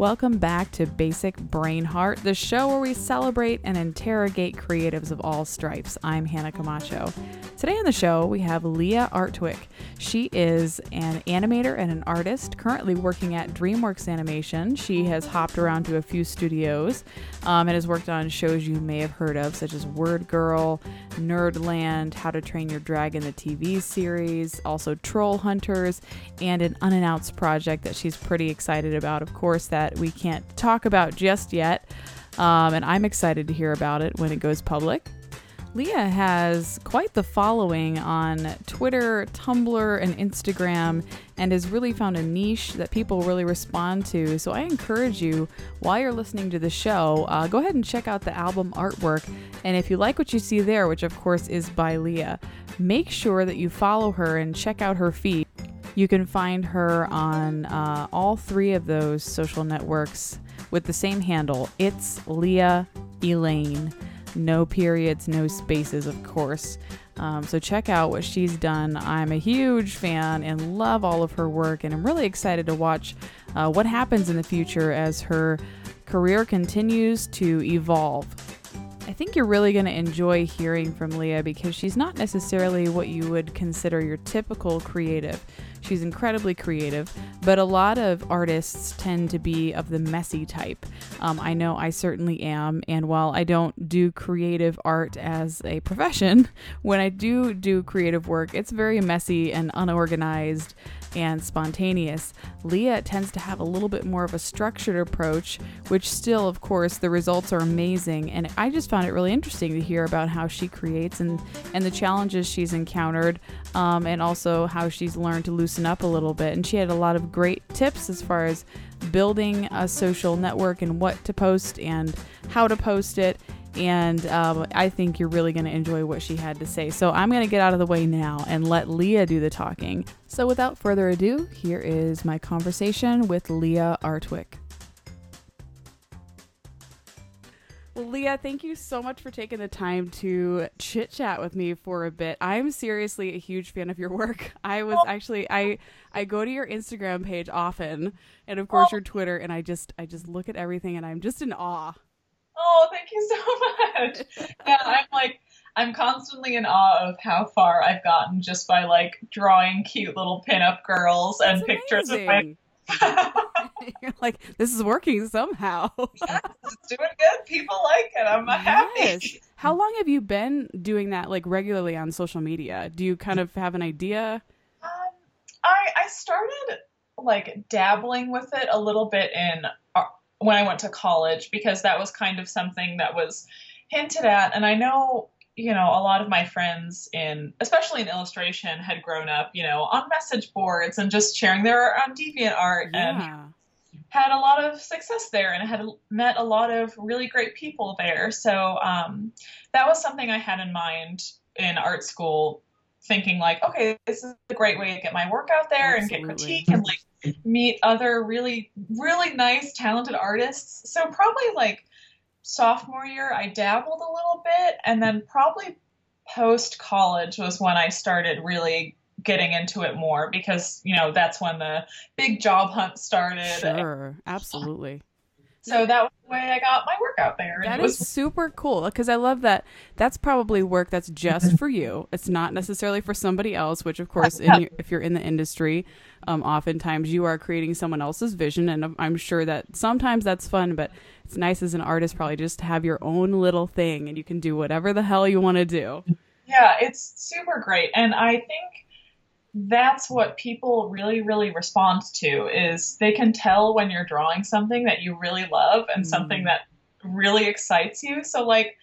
Welcome back to Basic Brain Heart, the show where we celebrate and interrogate creatives of all stripes. I'm Hannah Camacho. Today on the show, we have Leah Artwick. She is an animator and an artist, currently working at DreamWorks Animation. She has hopped around to a few studios um, and has worked on shows you may have heard of, such as Word Girl, Nerdland, How to Train Your Dragon, the TV series, also Trollhunters, and an unannounced project that she's pretty excited about, of course, that we can't talk about just yet. Um, and I'm excited to hear about it when it goes public. Leah has quite the following on Twitter, Tumblr, and Instagram, and has really found a niche that people really respond to. So I encourage you, while you're listening to the show, uh, go ahead and check out the album artwork. And if you like what you see there, which of course is by Leah, make sure that you follow her and check out her feed. You can find her on uh, all three of those social networks with the same handle. It's Leah Elaine. No periods, no spaces, of course. Um, so check out what she's done. I'm a huge fan and love all of her work, and I'm really excited to watch uh, what happens in the future as her career continues to evolve. I think you're really going to enjoy hearing from Leah because she's not necessarily what you would consider your typical creative. She's incredibly creative, but a lot of artists tend to be of the messy type. Um, I know I certainly am, and while I don't do creative art as a profession, when I do do creative work, it's very messy and unorganized and spontaneous. Leah tends to have a little bit more of a structured approach, which still, of course, the results are amazing. And I just found it really interesting to hear about how she creates and, and the challenges she's encountered, um, and also how she's learned to loosen up a little bit. And she had a lot of great tips as far as building a social network and what to post and how to post it and um, I think you're really going to enjoy what she had to say. So I'm going to get out of the way now and let Leah do the talking. So without further ado, here is my conversation with Leah Artwick. Well, Leah, thank you so much for taking the time to chit chat with me for a bit. I'm seriously a huge fan of your work. I was actually I I go to your Instagram page often, and of course your Twitter, and I just I just look at everything, and I'm just in awe. Oh, thank you so much. yeah, I'm like, I'm constantly in awe of how far I've gotten just by like drawing cute little pinup girls and pictures of my. You're like, this is working somehow. yes, it's doing good. People like it. I'm happy. Yes. How long have you been doing that like regularly on social media? Do you kind of have an idea? Um, I I started like dabbling with it a little bit in when I went to college because that was kind of something that was hinted at. And I know, you know, a lot of my friends in, especially in illustration, had grown up, you know, on message boards and just sharing their on DeviantArt yeah. and had a lot of success there and had met a lot of really great people there. So um, that was something I had in mind in art school thinking like, okay, this is a great way to get my work out there Absolutely. and get critique and like meet other really, really nice, talented artists. So probably like sophomore year, I dabbled a little bit, and then probably post college was when I started really getting into it more because you know that's when the big job hunt started. Sure, absolutely. So that was the way I got my work out there. That was- is super cool because I love that. That's probably work that's just for you. It's not necessarily for somebody else. Which, of course, your, if you're in the industry, um, oftentimes you are creating someone else's vision, and I'm sure that sometimes that's fun. But it's nice as an artist probably just to have your own little thing, and you can do whatever the hell you want to do. Yeah, it's super great, and I think that's what people really really respond to is they can tell when you're drawing something that you really love and mm. something that really excites you so like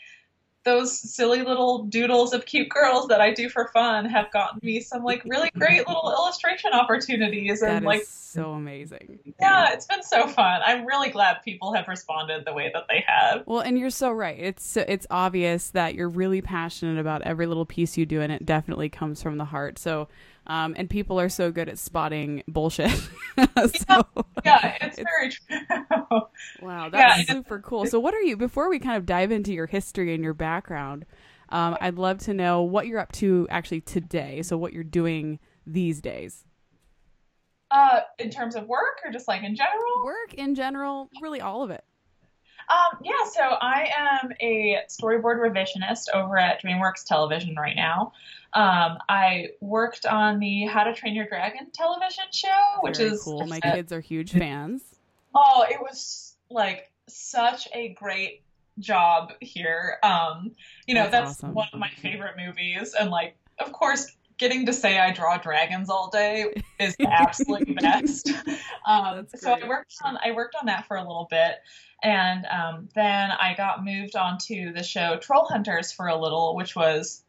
those silly little doodles of cute girls that I do for fun have gotten me some like really great little illustration opportunities and like so amazing. Yeah, it's been so fun. I'm really glad people have responded the way that they have. Well, and you're so right. It's it's obvious that you're really passionate about every little piece you do and it definitely comes from the heart. So um, and people are so good at spotting bullshit. so, yeah, it's, it's, very true. wow, that's yeah, super cool. So, what are you, before we kind of dive into your history and your background, um, I'd love to know what you're up to actually today. So, what you're doing these days. Uh, in terms of work or just like in general? Work in general, really all of it. Um, yeah, so I am a storyboard revisionist over at DreamWorks Television right now. Um, I worked on the How to Train Your Dragon television show, which Very is cool. My kids are huge fans. Oh, it was like such a great job here. Um, you know, That's that's, awesome. one of my favorite movies, and like, of course, getting to say I draw dragons all day is the absolute best. Um, so I worked on I worked on that for a little bit, and um, then I got moved on to the show Trollhunters for a little, which was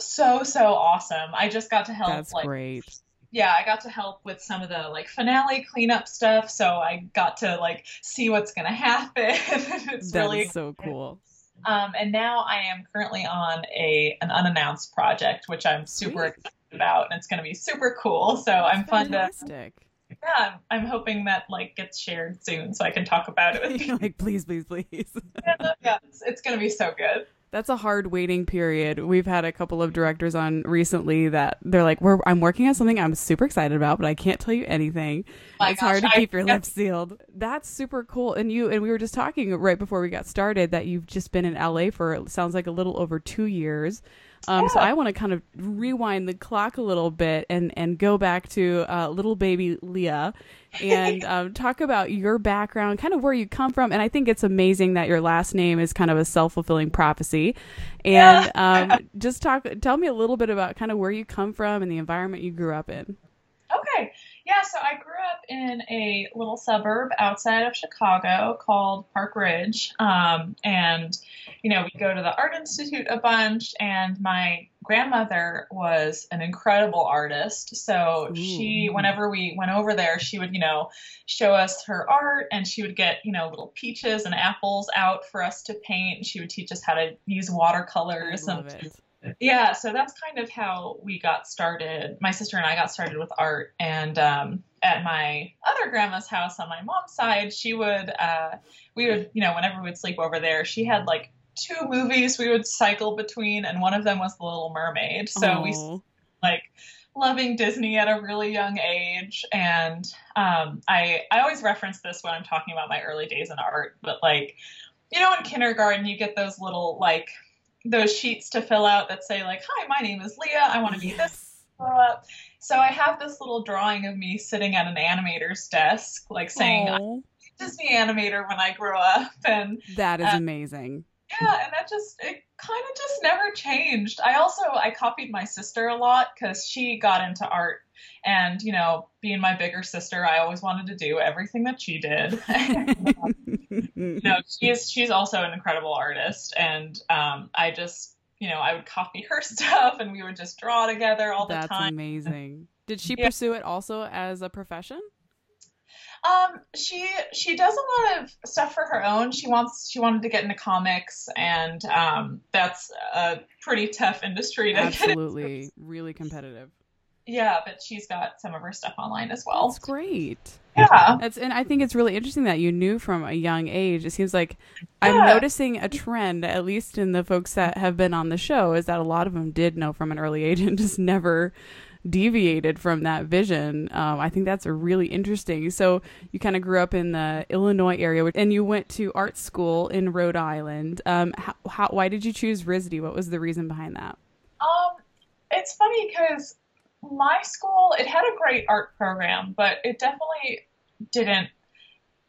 so so awesome. I just got to help That's like great. yeah, I got to help with some of the like finale cleanup stuff, so I got to like see what's gonna happen. it's That really so cool. Um, and now I am currently on a an unannounced project, which I'm super Sweet. excited about, and it's gonna be super cool. So I'm fun to Fantastic. yeah. I'm, I'm hoping that like gets shared soon, so I can talk about it with You're like, please, please, please. yeah, it's, it's gonna be so good. That's a hard waiting period. We've had a couple of directors on recently that they're like, "We're I'm working on something I'm super excited about, but I can't tell you anything. Oh my it's gosh, hard to I- keep your lips sealed." That's super cool. And you and we were just talking right before we got started that you've just been in LA for it sounds like a little over two years. Um, So I want to kind of rewind the clock a little bit and and go back to uh, little baby Leah and um, talk about your background, kind of where you come from. And I think it's amazing that your last name is kind of a self fulfilling prophecy. And um, just talk, tell me a little bit about kind of where you come from and the environment you grew up in. Okay. Yeah, so I grew up in a little suburb outside of Chicago called Park Ridge. Um, and, you know, we go to the Art Institute a bunch, and my grandmother was an incredible artist. So she, whenever we went over there, she would, you know, show us her art and she would get, you know, little peaches and apples out for us to paint. She would teach us how to use watercolors and it. yeah, so that's kind of how we got started. My sister and I got started with art, and um, at my other grandma's house on my mom's side, she would, uh, we would, you know, whenever we would sleep over there, she had like two movies we would cycle between, and one of them was The Little Mermaid. So we like loving Disney at a really young age, and um, I I always reference this when I'm talking about my early days in art, but like, you know, in kindergarten you get those little like those sheets to fill out that say like, "Hi, my name is Leah. I want to be this Yes. grow up." So I have this little drawing of me sitting at an animator's desk, like saying I'm Aw, a Disney animator when I grow up, and that is uh, amazing. Yeah, and that just it kind of just never changed. I also I copied my sister a lot because she got into art, and you know, being my bigger sister, I always wanted to do everything that she did. you no, she's she's also an incredible artist, and um, I just you know I would copy her stuff, and we would just draw together all the That's time. amazing. Did she Yeah. pursue it also as a profession? Um, she she does a lot of stuff for her own. She wants she wanted to get into comics, and um, that's a pretty tough industry to. Absolutely, really competitive. Yeah, but she's got some of her stuff online as well. That's great. Yeah. That's and I think it's really interesting that you knew from a young age. It seems like I'm noticing a trend, at least in the folks that have been on the show, is that a lot of them did know from an early age and just never deviated from that vision. Um, I think that's really interesting. So you kind of grew up in the Illinois area, and you went to art school in Rhode Island. Um, how, how, why did you choose RISD? What was the reason behind that? Um, it's funny because my school it had a great art program, but it definitely didn't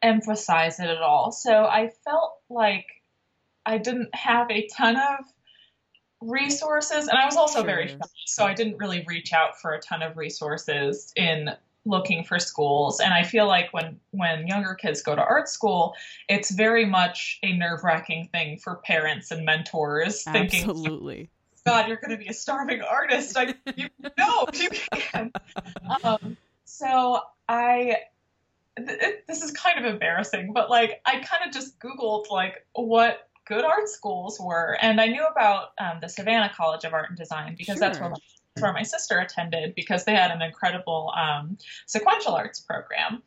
emphasize it at all. So I felt like I didn't have a ton of resources, and I was also very shy, so I didn't really reach out for a ton of resources in looking for schools and i feel like when when younger kids go to art school it's very much a nerve-wracking thing for parents and mentors thinking Absolutely. God, you're going to be a starving artist. I, you, no, you can't. Um, so I, th- it, this is kind of embarrassing, but like I kind of just Googled like what good art schools were, and I knew about um, the Savannah College of Art and Design because that's where my, that's where my sister attended because they had an incredible um, sequential arts program.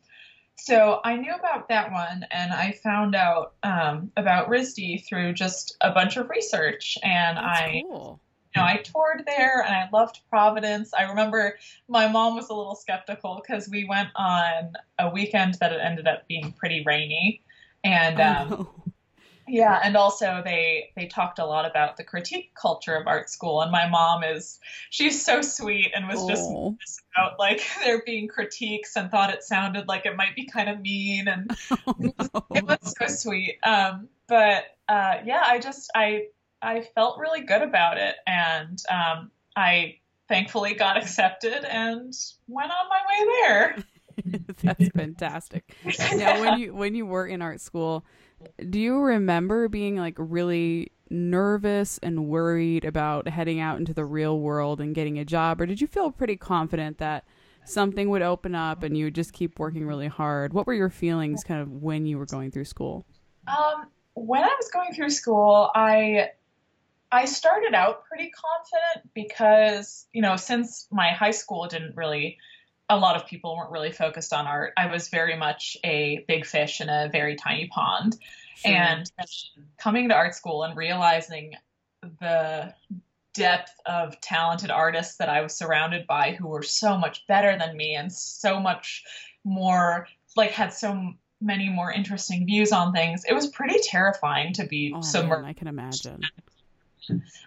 So I knew about that one, and I found out um, about RISD through just a bunch of research, and That's I cool. you know, I toured there and I loved Providence. I remember my mom was a little skeptical because we went on a weekend that it ended up being pretty rainy. And um, Oh, no. Yeah, and also they they talked a lot about the critique culture of art school. And my mom is she's so sweet and was just Oh. about like there being critiques and thought it sounded like it might be kind of mean and Oh, no. it was so sweet. Um, but uh, yeah, I just I I felt really good about it, and um, I thankfully got accepted and went on my way there. That's fantastic. Now, when you when you were in art school, do you remember being like really nervous and worried about heading out into the real world and getting a job, or did you feel pretty confident that something would open up and you would just keep working really hard? What were your feelings kind of when you were going through school? Um, when I was going through school, I I started out pretty confident because you know since my high school didn't really a lot of people weren't really focused on art. I was very much a big fish in a very tiny pond. Sure. And coming to art school and realizing the depth of talented artists that I was surrounded by who were so much better than me and so much more, like, had so many more interesting views on things, it was pretty terrifying to be oh, submerged. man, I can imagine.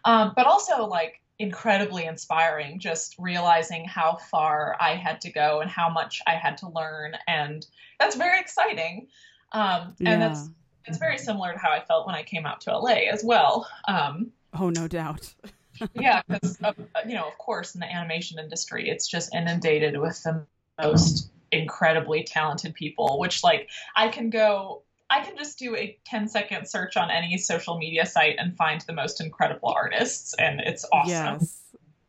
Um, but also, like, incredibly inspiring just realizing how far I had to go and how much I had to learn. And that's very exciting. Um, and that's it's very similar to how I felt when I came out to LA as well. Um, Oh, no doubt. yeah, because you know, of course, in the animation industry, it's just inundated with the most incredibly talented people. Which, like, I can go, I can just do a 10 second search on any social media site and find the most incredible artists, and it's awesome. Yes.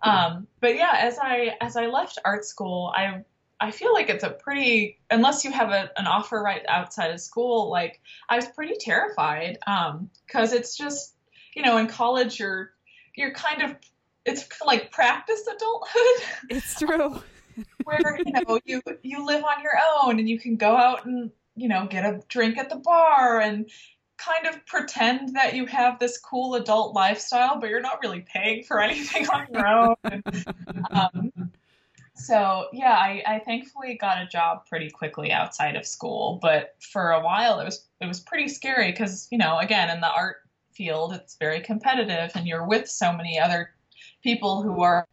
Um, but yeah, as I as I left art school, I I feel like it's a pretty unless you have a, an offer right outside of school. Like I was pretty terrified because it's just you know in college you're you're kind of it's like practice adulthood It's true. where you know you you live on your own and you can go out and you know get a drink at the bar and kind of pretend that you have this cool adult lifestyle but you're not really paying for anything on your own. Um, so yeah I, I thankfully got a job pretty quickly outside of school but for a while it was it was pretty scary because you know again in the art field it's very competitive and you're with so many other people who are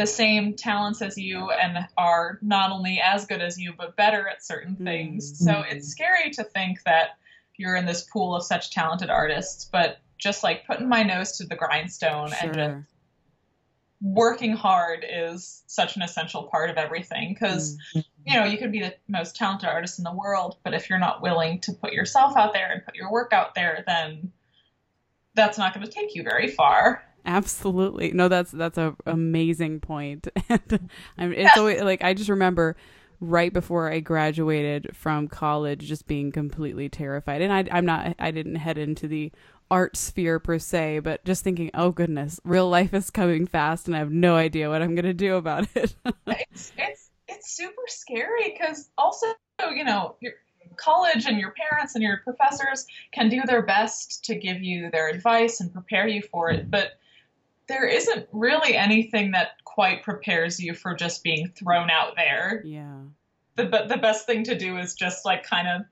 the same talents as you and are not only as good as you but better at certain things Mhm. so it's scary to think that you're in this pool of such talented artists but just like putting my nose to the grindstone and just working hard is such an essential part of everything because Mm. you know you could be the most talented artist in the world but if you're not willing to put yourself out there and put your work out there then that's not going to take you very far Absolutely. No, that's that's a amazing point. And I'm, it's always like I just remember right before I graduated from college just being completely terrified. And I I'm not I didn't head into the art sphere per se, but just thinking, "Oh goodness, real life is coming fast and I have no idea what I'm going to do about it." it's it's it's super scary because also you know your college and your parents and your professors can do their best to give you their advice and prepare you for it but there isn't really anything that quite prepares you for just being thrown out there yeah. the be- the best thing to do is just like kind of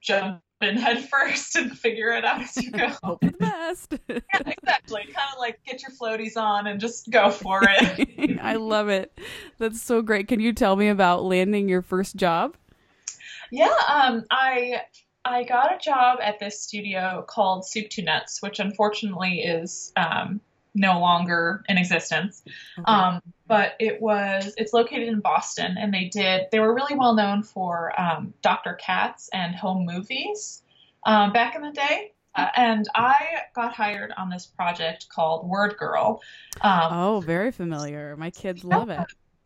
jump in head first and figure it out as you go Hope for the best. yeah, exactly kind of like get your floaties on and just go for it I love it. That's so great. Can you tell me about landing your first job? Yeah, um, I I got a job at this studio called Soup to Nuts, which unfortunately is um, no longer in existence. Okay. Um, but it was it's located in Boston, and they did they were really well known for um, Dr. Katz and home movies um, back in the day. Uh, and I got hired on this project called Word Girl. Um, oh, very familiar. My kids love it.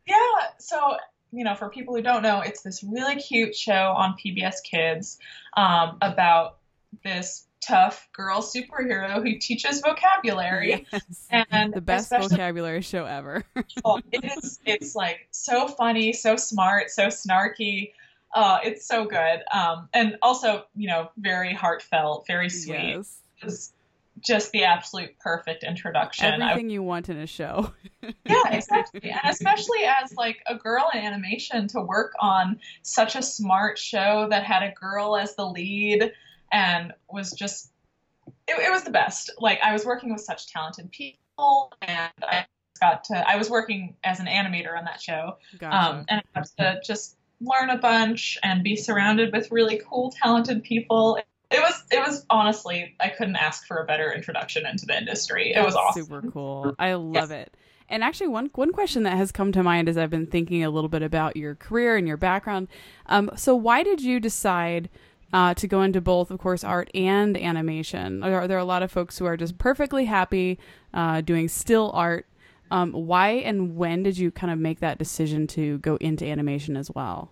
yeah, so you know, for people who don't know, it's this really cute show on PBS Kids um, about this tough girl superhero who teaches vocabulary. Yes. And the best vocabulary show ever. Oh, it is it's like so funny, so smart, so snarky. Uh, it's so good. Um, and also, you know, very heartfelt, very sweet. yes. It's just the absolute perfect introduction. Everything I, you want in a show. yeah, exactly. And especially as like a girl in animation to work on such a smart show that had a girl as the lead and was just it, it was the best. Like I was working with such talented people and I got to I was working as an animator on that show. Gotcha. Um, and I got to just learn a bunch and be surrounded with really cool talented people it was it was honestly I couldn't ask for a better introduction into the industry. It was awesome. Super cool. I love yes. it. And actually, one one question that has come to mind as I've been thinking a little bit about your career and your background. Um, so, why did you decide uh, to go into both, of course, art and animation? Are, are there a lot of folks who are just perfectly happy uh, doing still art? Um, why and when did you kind of make that decision to go into animation as well?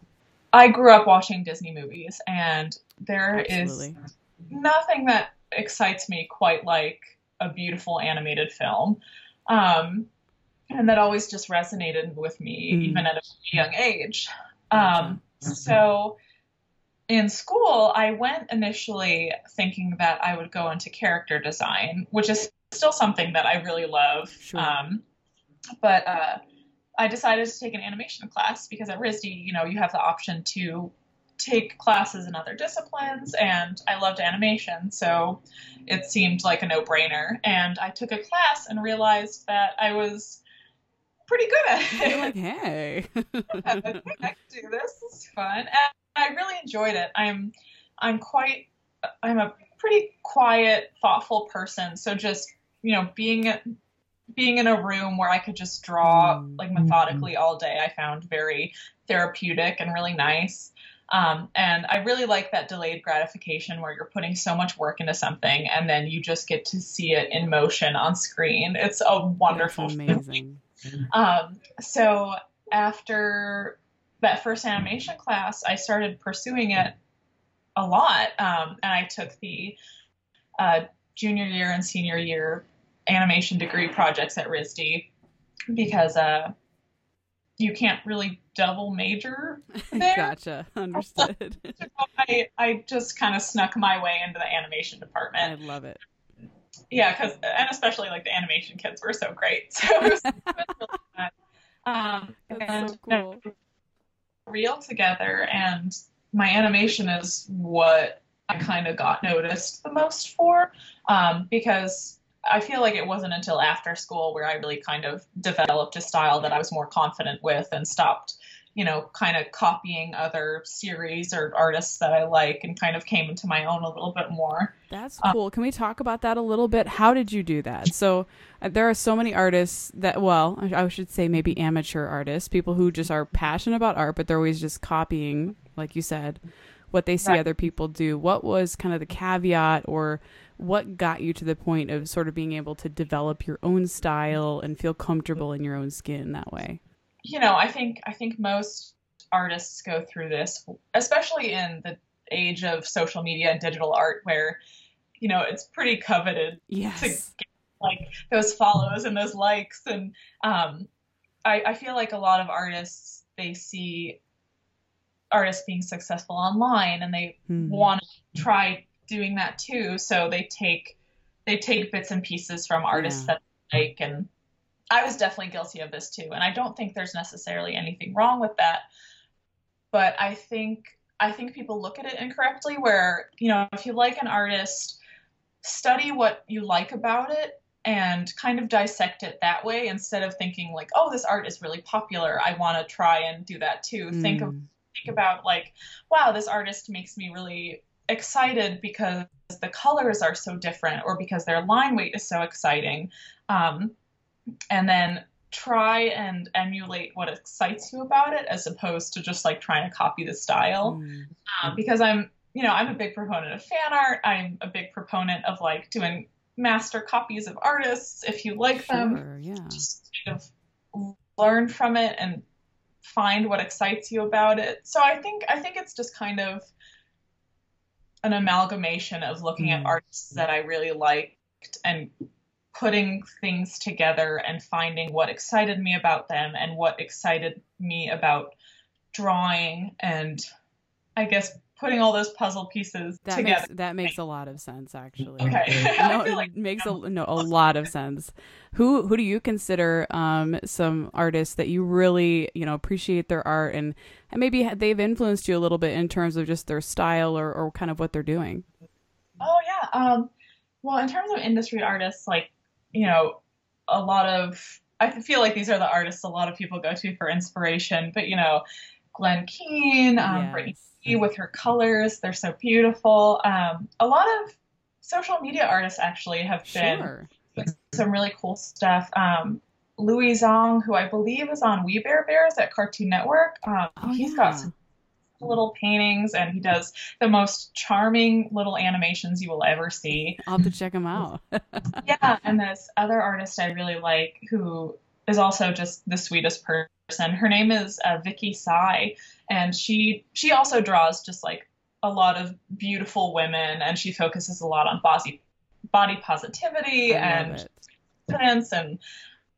I grew up watching Disney movies, and there Absolutely. is nothing that excites me quite like a beautiful animated film. Um, and that always just resonated with me, mm. even at a young age. Um, so in school, I went initially thinking that I would go into character design, which is still something that I really love. Sure. Um, but uh, I decided to take an animation class because at RISD, you know, you have the option to take classes in other disciplines, and I loved animation, so it seemed like a no brainer. And I took a class and realized that I was pretty good at it. You're like, hey, I can do this. This is fun, and I really enjoyed it. I'm, I'm quite, I'm a pretty quiet, thoughtful person, so just you know, being being in a room where I could just draw mm, like methodically all day, I found very therapeutic and really nice. Um, and I really like that delayed gratification where you're putting so much work into something and then you just get to see it in motion on screen. It's a wonderful, That's amazing. Um, so after that first animation class, I started pursuing it a lot, um, and I took the uh, junior year and senior year animation degree projects at RISD because uh, you can't really double major there. gotcha. Understood. I, I just kind of snuck my way into the animation department. I love it. Yeah, because and especially like the animation kids were so great. So it was, it was really fun. Um, That's and so cool. Real together, and my animation is what I kind of got noticed the most for, um, because I feel like it wasn't until after school where I really kind of developed a style that I was more confident with and stopped, you know, kind of copying other series or artists that I like and kind of came into my own a little bit more. That's um, cool. Um, Can we talk about that a little bit? How did you do that? So uh, there are so many artists that, well, I should say maybe amateur artists, people who just are passionate about art, but they're always just copying, like you said, what they see right. other people do. What was kind of the caveat or what got you to the point of sort of being able to develop your own style and feel comfortable in your own skin that way? You know, I think I think most artists go through this, especially in the age of social media and digital art where you know, it's pretty coveted yes. to get like those follows and those likes and um I, I feel like a lot of artists they see artists being successful online and they mm-hmm. want to try doing that too. So they take they take bits and pieces from artists yeah. that they like and I was definitely guilty of this too. And I don't think there's necessarily anything wrong with that. But I think I think people look at it incorrectly where, you know, if you like an artist, study what you like about it and kind of dissect it that way instead of thinking like, oh, this art is really popular. I want to try and do that too. Mm. Think of think about like, wow, this artist makes me really excited because the colors are so different or because their line weight is so exciting. Um, and then try and emulate what excites you about it as opposed to just like trying to copy the style. Mm. Um, because I'm, you know, I'm a big proponent of fan art. I'm a big proponent of like doing master copies of artists if you like sure, them. Yeah. Just kind of learn from it and find what excites you about it. So I think I think it's just kind of an amalgamation of looking mm. at artists that I really liked and putting things together and finding what excited me about them and what excited me about drawing and I guess putting all those puzzle pieces that together. Makes, that makes a lot of sense, actually. Okay. no, I like it makes a no a lot of sense. Who who do you consider um some artists that you really you know appreciate their art and and maybe they've influenced you a little bit in terms of just their style or or kind of what they're doing? Oh yeah. Um. Well, in terms of industry artists, like you know, a lot of I feel like these are the artists a lot of people go to for inspiration. But you know, Glen Keane, um, Brittany Yes. with her colors, they're so beautiful. Um, a lot of social media artists actually have been Sure. some really cool stuff. Um, Louis Zong, who I believe is on We Bare Bears at Cartoon Network, um, Oh, he's yeah. got some little paintings and he does the most charming little animations you will ever see. I'll have to check him out. Yeah, and this other artist I really like who is also just the sweetest person. Her name is uh, Vicky Sai, and she she also draws just like a lot of beautiful women, and she focuses a lot on body body positivity and confidence and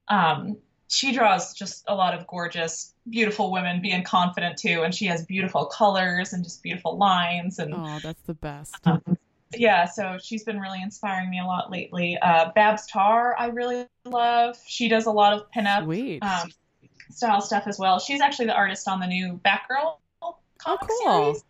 um, she draws just a lot of gorgeous beautiful women being confident too. And she has beautiful colors and just beautiful lines and Oh, that's the best. um, yeah so she's been really inspiring me a lot lately. Uh, Babs Tarr i really love. She does a lot of pinup um, style stuff as well. She's actually the artist on the new batgirl comic Oh, cool. series.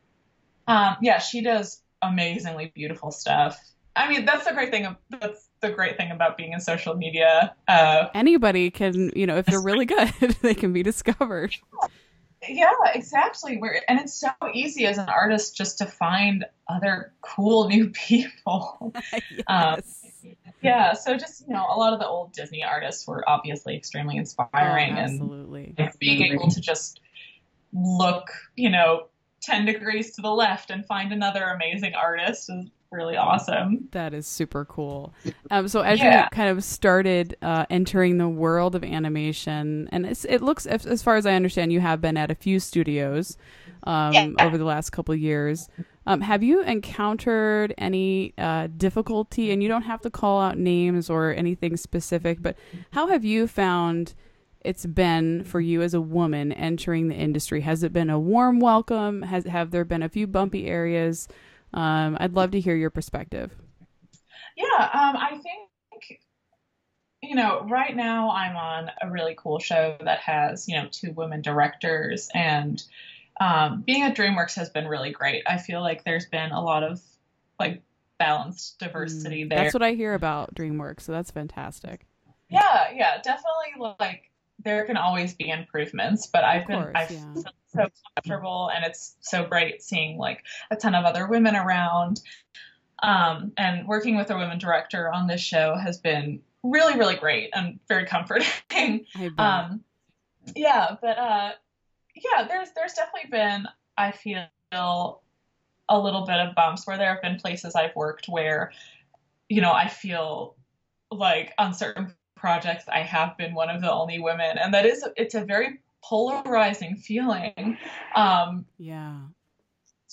Um, yeah she does amazingly beautiful stuff. I mean that's the great thing that's the great thing about being in social media uh, Anybody can, you know, if they're really good, they can be discovered. Yeah, exactly. Where and it's so easy as an artist just to find other cool new people. Um, yes. yeah, so just you know, a lot of the old Disney artists were obviously extremely Oh, inspiring, and absolutely. being able to just look, you know, ten degrees to the left and find another amazing artist is really awesome. That is super cool. Um, so as Yeah. you kind of started uh, entering the world of animation, and it's, it looks, as, far as I understand, you have been at a few studios um, Yeah. over the last couple of years. Um, have you encountered any uh, difficulty? And you don't have to call out names or anything specific, but how have you found? It's been for you as a woman entering the industry. Has it been a warm welcome? Has have there been a few bumpy areas? Um, I'd love to hear your perspective. Yeah, um, I think you know, right now I'm on a really cool show that has, you know, two women directors and um, being at DreamWorks has been really great. I feel like there's been a lot of like balanced diversity Mm, there. That's what I hear about DreamWorks, so that's fantastic. Yeah, yeah, definitely like there can always be improvements, but I've been I've yeah. so comfortable and it's so great seeing like a ton of other women around. Um, and working with a women director on this show has been really, really great and very comforting. Um, yeah, but uh, yeah, there's there's definitely been I feel a little bit of bumps where there have been places I've worked where, you know, I feel like on certain projects I have been one of the only women, and that is it's a very polarizing feeling. Um, yeah.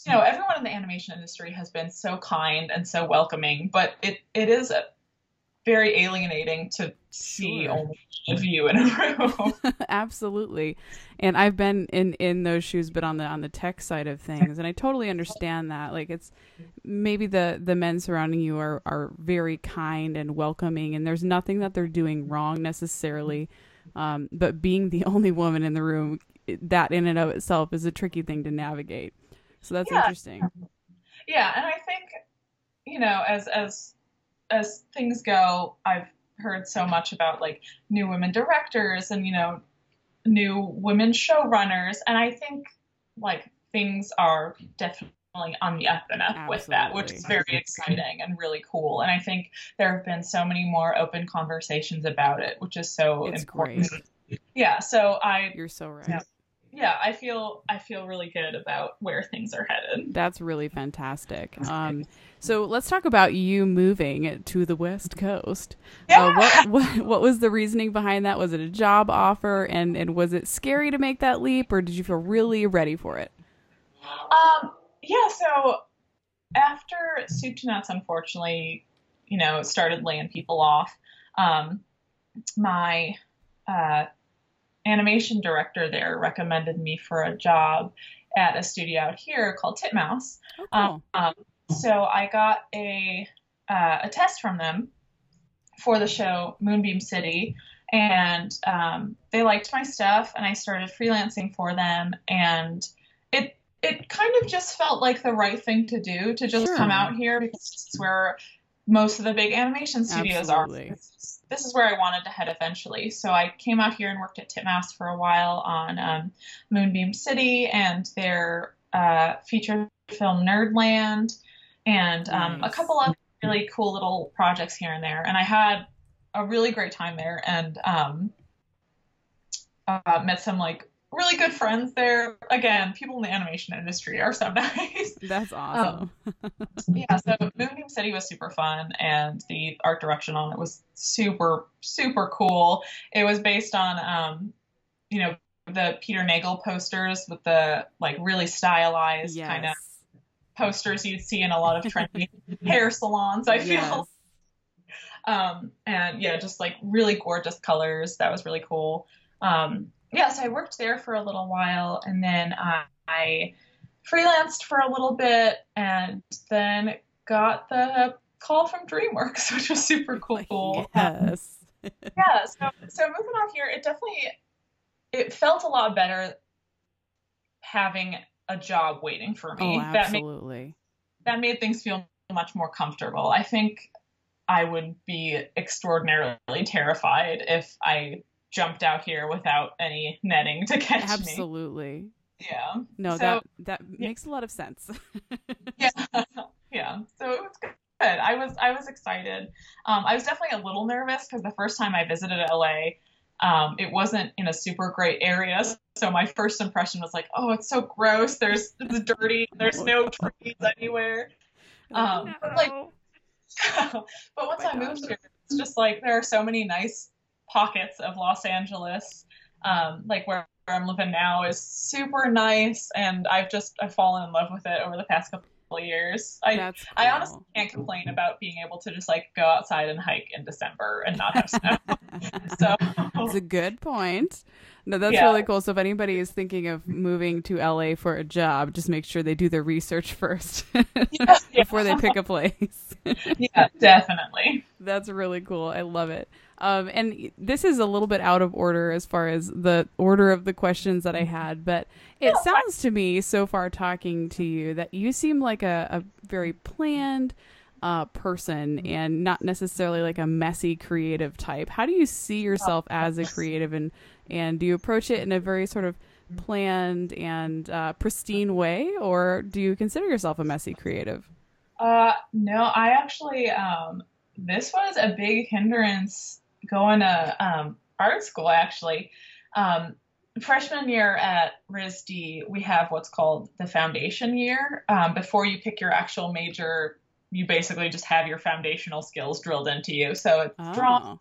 you know, everyone in the animation industry has been so kind and so welcoming, but it it is a, very alienating to see Sure. only one of you in a room. Absolutely. And I've been in in those shoes but on the on the tech side of things and I totally understand that. Like it's maybe the the men surrounding you are are very kind and welcoming and there's nothing that they're doing wrong necessarily. Um, but being the only woman in the room that in and of itself is a tricky thing to navigate. So that's Yeah. interesting. Yeah, and I think you know, as as as things go, I've heard so much about like new women directors and you know, new women showrunners, and I think like things are definitely on the up and up with that, which is very exciting and really cool. And I think there have been so many more open conversations about it, which is so It's important. great. Yeah, so I You're so right. Yeah. Yeah, I feel I feel really good about where things are headed. That's really fantastic. Um, so let's talk about you moving to the West Coast. Yeah. Uh, what, what what was the reasoning behind that? Was it a job offer, and and was it scary to make that leap, or did you feel really ready for it? Um, yeah, so after Soup to Nuts, unfortunately, you know, started laying people off, um, my uh, animation director there recommended me for a job at a studio out here called Titmouse. Oh, cool. Um, so I got a uh, a test from them for the show Moonbeam City, and um, they liked my stuff, and I started freelancing for them, and it it kind of just felt like the right thing to do to just Sure. come out here because this is where most of the big animation studios Absolutely. are. This is, where I wanted to head eventually. So I came out here and worked at Titmouse for a while on um, Moonbeam City and their uh, feature film Nerdland and um, a couple of really cool little projects here and there. And I had a really great time there and um, uh, met some like really good friends there. Again, people in the animation industry are so nice. That's awesome. yeah, so Moonbeam City was super fun, and the art direction on it was super, super cool. It was based on, um, you know, the Peter Nagel posters with the like really stylized yes. kind of posters you'd see in a lot of trendy hair salons. I feel. Yes. Um, and yeah, just like really gorgeous colors. That was really cool. Um, yeah, so I worked there for a little while and then uh, I freelanced for a little bit and then got the call from DreamWorks, which was super cool. Yes. Yeah, so so moving on here, it definitely it felt a lot better having a job waiting for me. Oh, that made absolutely. that made things feel much more comfortable. I think I would be extraordinarily terrified if I jumped out here without any netting to catch me. Absolutely. Yeah. No, So- that that makes a lot of sense. Yeah. yeah. So it was good. I was I was excited. Um, I was definitely a little nervous because the first time I visited LA, um, it wasn't in a super great area. So my first impression was like, oh, it's so gross. There's it's dirty. There's no trees anywhere. Um, but, like, but once my I moved here, it's just like there are so many nice pockets of Los Angeles. Um, like where, where I'm living now is super nice, and I've just I've fallen in love with it over the past couple of years. I That's I cool. honestly can't complain about being able to just like go outside and hike in December and not have snow. so That's a good point. No, that's Yeah. really cool. So if anybody is thinking of moving to LA for a job, just make sure they do their research first yeah, before they pick a place. yeah, definitely. That's really cool. I love it. Um, and this is a little bit out of order as far as the order of the questions that I had, but it sounds to me so far talking to you that you seem like a, a very planned uh, person and not necessarily like a messy creative type. How do you see yourself as a creative and, and do you approach it in a very sort of planned and uh, pristine way or do you consider yourself a messy creative? Uh, no, I actually um, this was a big hindrance going to um, art school. Actually, um, freshman year at RISD, we have what's called the foundation year. Um, before you pick your actual major, you basically just have your foundational skills drilled into you. So it's drawing, Oh,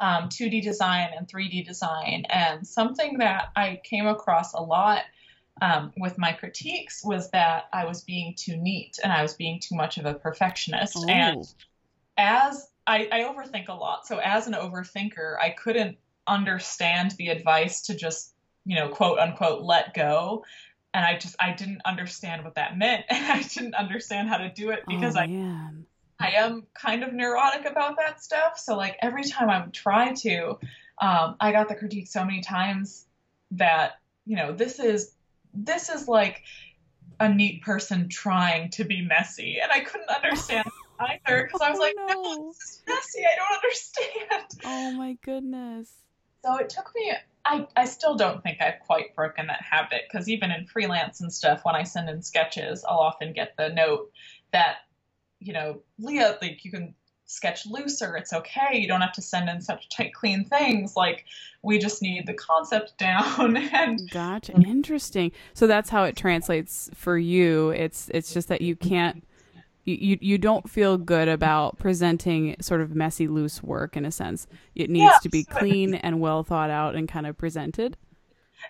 um, 2D design and 3D design. And something that I came across a lot um, with my critiques was that I was being too neat and I was being too much of a perfectionist. And Oh. as I, I overthink a lot, so as an overthinker, I couldn't understand the advice to just, you know, quote unquote, let go. And I just, I didn't understand what that meant. And I didn't understand how to do it because oh, I man. I am kind of neurotic about that stuff. So like every time I would try to, um, I got the critique so many times that you know this is this is like a neat person trying to be messy, and I couldn't understand either because I was Oh, like, no. no, this is messy. I don't understand. Oh my goodness. So it took me. I, I still don't think I've quite broken that habit because even in freelance and stuff, when I send in sketches, I'll often get the note that, you know, Leah, like you can sketch looser. It's okay. You don't have to send in such tight, clean things. Like we just need the concept down. and Gotcha. Interesting. So that's how it translates for you. It's it's just that you can't you, you, don't feel good about presenting sort of messy loose work in a sense. It needs Yeah. to be clean and well thought out and kind of presented.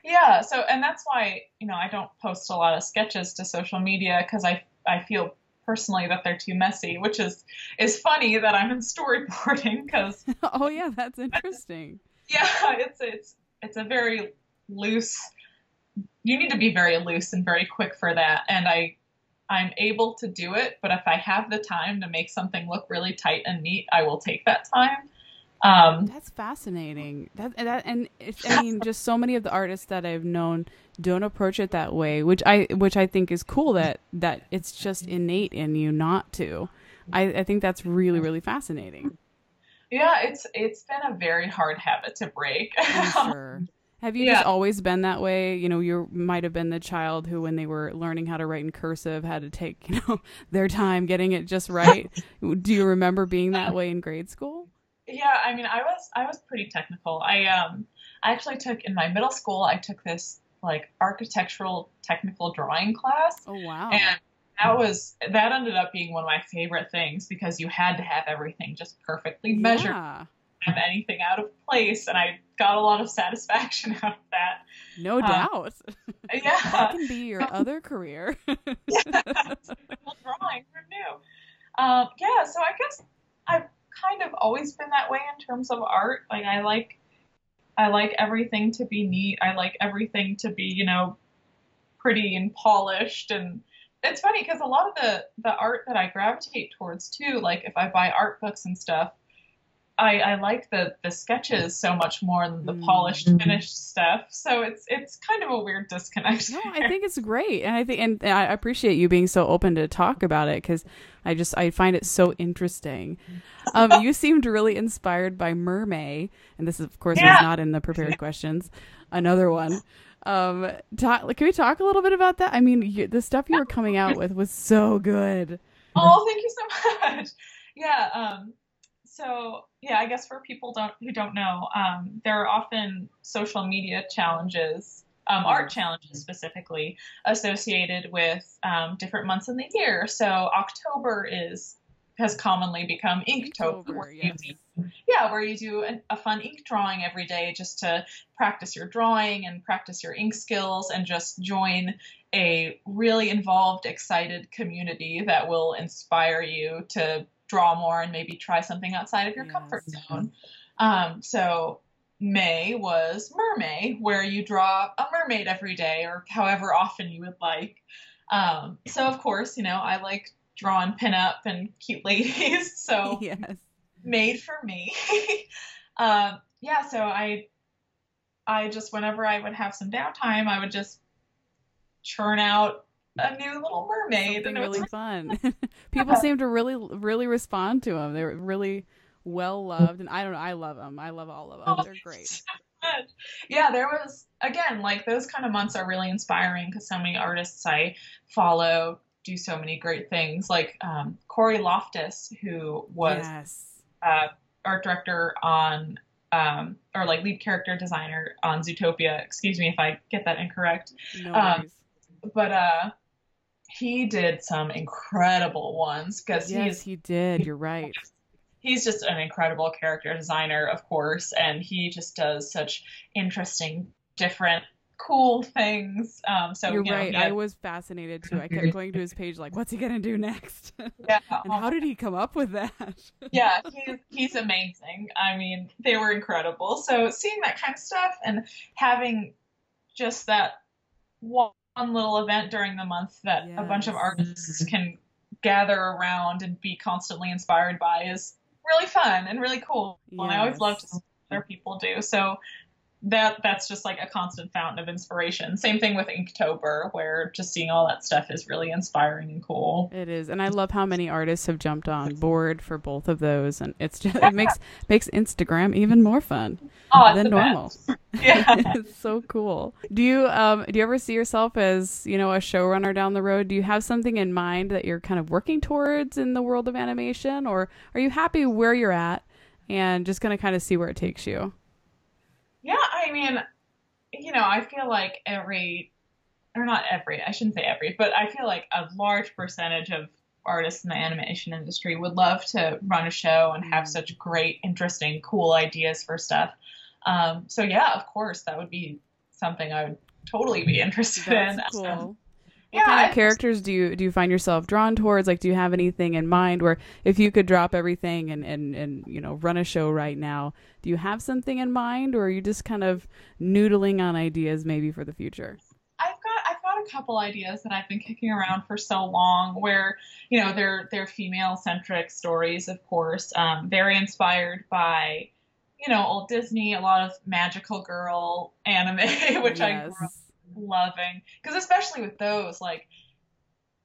yeah, so and that's why you know I don't post a lot of sketches to social media because I I feel personally that they're too messy, which is is funny that I'm in storyboarding because oh yeah, that's interesting. yeah it's it's it's a very loose you need to be very loose and very quick for that and i i'm able to do it but if i have the time to make something look really tight and neat i will take that time um, That's fascinating. That, that and I mean, just so many of the artists that I've known don't approach it that way, which I which I think is cool. That that it's just innate in you not to. I, I think that's really really fascinating. yeah it's it's been a very hard habit to break sure. Have you Yeah. just always been that way? You know, you might have been the child who, when they were learning how to write in cursive, had to take you know their time getting it just right. Do you remember being that way in grade school? Yeah, I mean, I was I was pretty technical. I um I actually took in my middle school. I took this like architectural technical drawing class, Oh wow! and that was that ended up being one of my favorite things because you had to have everything just perfectly measured, Yeah. Have anything out of place, and I got a lot of satisfaction out of that. No Uh, doubt. that Yeah, can be your other career. technical drawing, who knew? Um, yeah, so I guess I've kind of always been that way in terms of art. Like I like I like everything to be neat. I like everything to be, you know, pretty and polished and it's funny because a lot of the the art that I gravitate towards too, like if I buy art books and stuff, I, I like the the sketches so much more than the Mm. polished finished stuff. So it's it's kind of a weird disconnect. no, I think it's great, and I think and I appreciate you being so open to talk about it because I just I find it so interesting. Um, you seemed really inspired by MerMay, and this, of course, Yeah. was not in the prepared questions. Another one. Um, talk, can we talk a little bit about that? I mean, you, the stuff you were coming out with was so good. Oh, thank you so much. Yeah. Um, so yeah, I guess for people don't who don't know, um, there are often social media challenges, um, art challenges specifically associated with um, different months in the year. So October is has commonly become Inktober, you yes. yeah, where you do an, a fun ink drawing every day just to practice your drawing and practice your ink skills and just join a really involved, excited community that will inspire you to draw more and maybe try something outside of your Yes. comfort zone. Um, so May was MerMay, where you draw a mermaid every day or however often you would like. Um, so of course, you know, I like drawing pinup and cute ladies. So yes. made for me. um, yeah, so I, I just whenever I would have some downtime, I would just churn out a new Little Mermaid, Something and it was really fun. People seem to really, really respond to them. They're really well loved, and I don't know. I love them. I love all of them. Oh, They're great. so. Yeah, there was again like those kind of months are really inspiring because so many artists I follow do so many great things. Like um, Cory Loftis, who was yes. uh, art director on um, or like lead character designer on Zootopia. Excuse me if I get that incorrect. No um. But uh, he did some incredible ones because Yes, he's he did. You're right. he's just an incredible character designer, of course, and he just does such interesting, different, cool things. Um, so You're you know, right. had- I was fascinated too. I kept going to his page like, "What's he gonna do next?" Yeah. and how did he come up with that? yeah, he's he's amazing. I mean, they were incredible. So seeing that kind of stuff and having just that one little event during the month that a bunch of artists can gather around and be constantly inspired by is really fun and really cool. And I always love to see what other people do. So that that's just like a constant fountain of inspiration. Same thing with Inktober, where just seeing all that stuff is really inspiring and cool. It is, and I love how many artists have jumped on board for both of those, and it's just it makes makes Instagram even more fun Oh, than normal. best. Yeah. it's so cool. Do you um do you ever see yourself as you know a showrunner down the road? Do you have something in mind that you're kind of working towards in the world of animation, or are you happy where you're at and just gonna kind of see where it takes you? Yeah, I mean, you know, I feel like every, or not every, I shouldn't say every, but I feel like a large percentage of artists in the animation industry would love to run a show and have Mm. such great, interesting, cool ideas for stuff. Um, so yeah, of course, that would be something I would totally be interested in. That's Um, cool. What yeah, kind of characters do you do you find yourself drawn towards? Like, do you have anything in mind where if you could drop everything and and and you know run a show right now, do you have something in mind, or are you just kind of noodling on ideas maybe for the future? I've got I've got a couple ideas that I've been kicking around for so long, where you know they're they're female centric stories, of course, um, very inspired by you know old Disney, a lot of magical girl anime, which yes. I grew up loving because especially with those like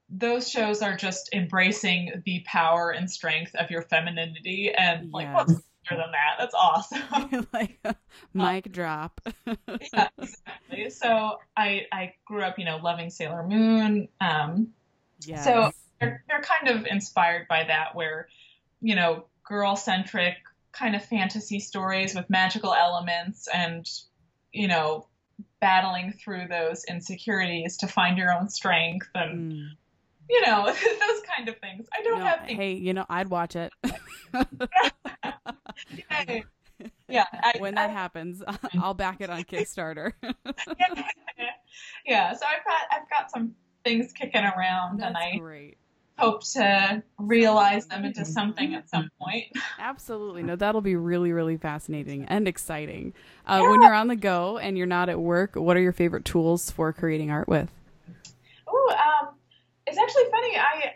those shows are just embracing the power and strength of your femininity and like yes. what's better than that that's awesome like a mic um, drop yeah exactly so i i grew up you know loving sailor moon um yes. so they're, they're kind of inspired by that where you know girl centric kind of fantasy stories with magical elements and you know battling through those insecurities to find your own strength and mm. you know those kind of things. I don't no, have things. hey you know i'd watch it. Yeah, yeah I, when that I, happens i'll back it on kickstarter. Yeah, yeah so i've got i've got some things kicking around That's and i great hope to realize them into something at some point. Absolutely. No, that'll be really, really fascinating and exciting. Uh, yeah. When you're on the go and you're not at work, what are your favorite tools for creating art with? Oh, um, it's actually funny. I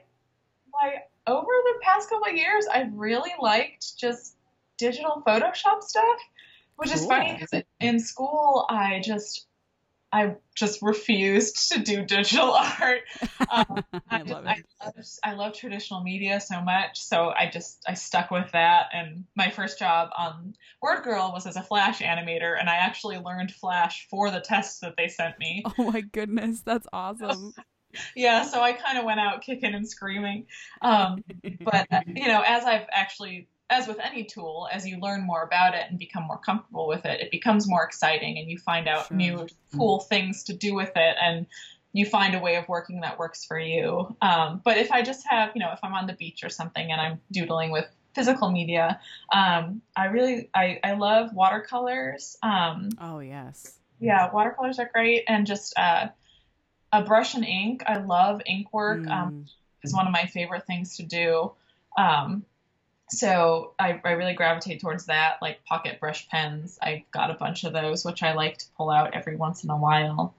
like over the past couple of years, I've really liked just digital Photoshop stuff, which cool. is funny because in school I just I just refused to do digital art. Um, I, just, love I, love, I, love traditional media so much, so I just I stuck with that. And my first job on Word Girl was as a Flash animator, and I actually learned Flash for the tests that they sent me. Oh my goodness, that's awesome. yeah, so I kind of went out kicking and screaming. Um, but you know, as I've actually as with any tool, as you learn more about it and become more comfortable with it, it becomes more exciting and you find out sure. new cool things to do with it and you find a way of working that works for you. Um, but if I just have, you know, if I'm on the beach or something and I'm doodling with physical media, um, I really, I, I love watercolors. Um, oh, yes. Yeah, watercolors are great. And just uh, a brush and ink. I love ink work. Mm. is one of my favorite things to do. Um, so I, I really gravitate towards that, like pocket brush pens. I've got a bunch of those, which I like to pull out every once in a while.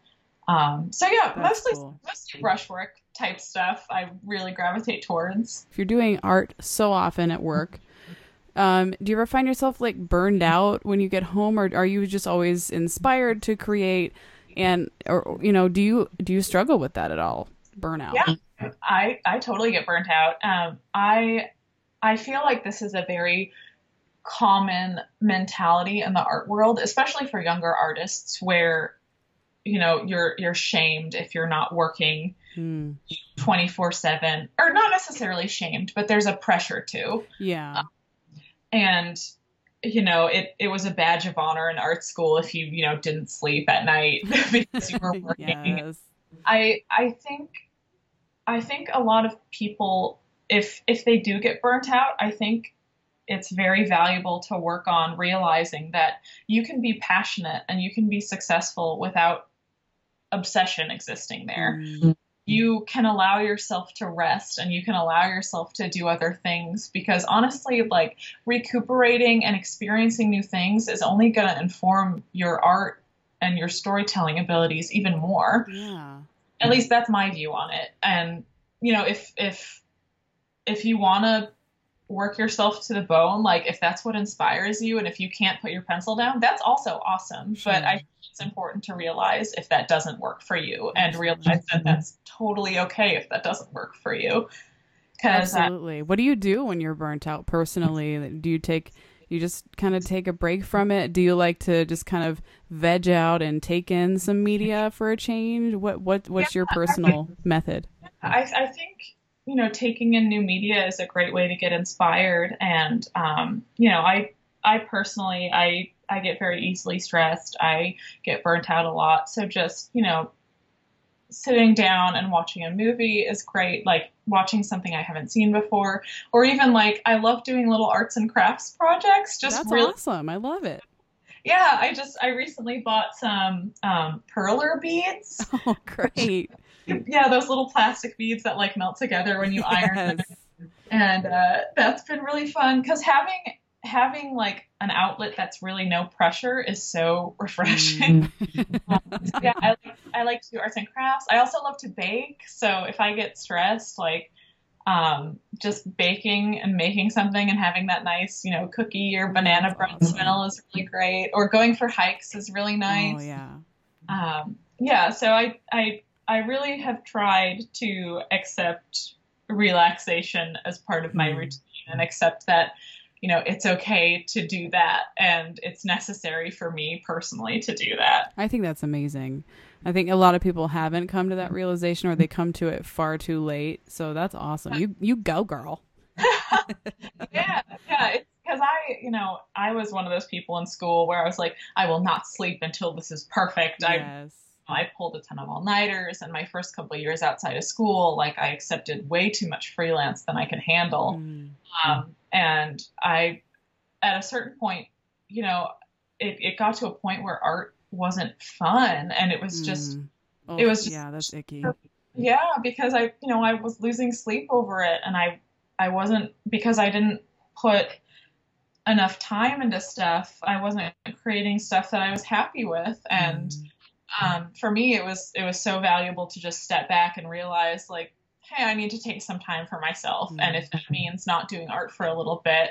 Um, so yeah, That's mostly cool. mostly brushwork type stuff. I really gravitate towards. If you're doing art so often at work, um, do you ever find yourself like burned out when you get home, or are you just always inspired to create? And or you know, do you do you struggle with that at all? Burnout? Yeah, I I totally get burnt out. Um, I I feel like this is a very common mentality in the art world, especially for younger artists, where you know you're you're shamed if you're not working hmm. 24 7 or not necessarily shamed but there's a pressure to yeah um, and you know it it was a badge of honor in art school if you you know didn't sleep at night because you were working yes. i i think i think a lot of people if if they do get burnt out, I think it's very valuable to work on realizing that you can be passionate and you can be successful without obsession existing there. Mm-hmm. You can allow yourself to rest and you can allow yourself to do other things because honestly, like recuperating and experiencing new things is only going to inform your art and your storytelling abilities even more. Yeah. At least that's my view on it. And you know, if if if you want to work yourself to the bone, like if that's what inspires you, and if you can't put your pencil down, that's also awesome. Sure. But I think it's important to realize if that doesn't work for you, and realize that mm-hmm. that's totally okay if that doesn't work for you. Absolutely. What do you do when you're burnt out personally? Do you take you just kind of take a break from it? Do you like to just kind of veg out and take in some media for a change? What what what's yeah, your personal I, method? I, I think you know, taking in new media is a great way to get inspired. And, um, you know, I, I personally, I, I get very easily stressed. I get burnt out a lot. So just, you know, sitting down and watching a movie is great. Like watching something I haven't seen before, or even like I love doing little arts and crafts projects. Just that's really- awesome. I love it. Yeah, I just I recently bought some um, perler beads. Oh, great! yeah, those little plastic beads that like melt together when you iron them. And uh, that's been really fun because having having like an outlet that's really no pressure is so refreshing. Mm. um, so yeah, I like, I like to do arts and crafts. I also love to bake. So if I get stressed, like um, just baking and making something and having that nice, you know, cookie or banana bread smell is really great. Or going for hikes is really oh, nice. Oh yeah. Um, yeah. So I I I really have tried to accept relaxation as part of my mm. routine and accept that you know it's okay to do that and it's necessary for me personally to do that i think that's amazing i think a lot of people haven't come to that realization or they come to it far too late so that's awesome you you go girl yeah yeah it's because i you know i was one of those people in school where i was like i will not sleep until this is perfect yes. i I pulled a ton of all nighters, and my first couple years outside of school, like I accepted way too much freelance than I could handle. Mm. Um, and I, at a certain point, you know, it, it got to a point where art wasn't fun and it was just, mm. oh, it was just, yeah, that's icky. Yeah, because I, you know, I was losing sleep over it and I, I wasn't, because I didn't put enough time into stuff, I wasn't creating stuff that I was happy with. And, mm. um, for me, it was, it was so valuable to just step back and realize like, hey, I need to take some time for myself. Mm-hmm. And if that means not doing art for a little bit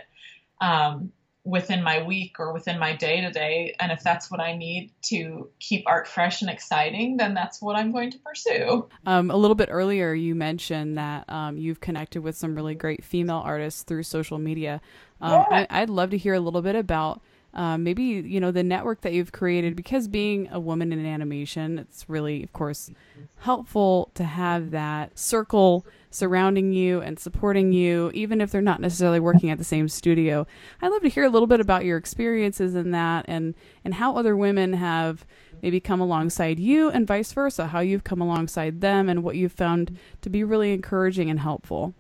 um, within my week or within my day to day, and if that's what I need to keep art fresh and exciting, then that's what I'm going to pursue. Um, a little bit earlier, you mentioned that um, you've connected with some really great female artists through social media. Um, yeah. I, I'd love to hear a little bit about um, maybe you know the network that you've created because being a woman in animation it's really of course helpful to have that circle surrounding you and supporting you even if they're not necessarily working at the same studio. I'd love to hear a little bit about your experiences in that and and how other women have maybe come alongside you and vice versa how you've come alongside them and what you've found to be really encouraging and helpful.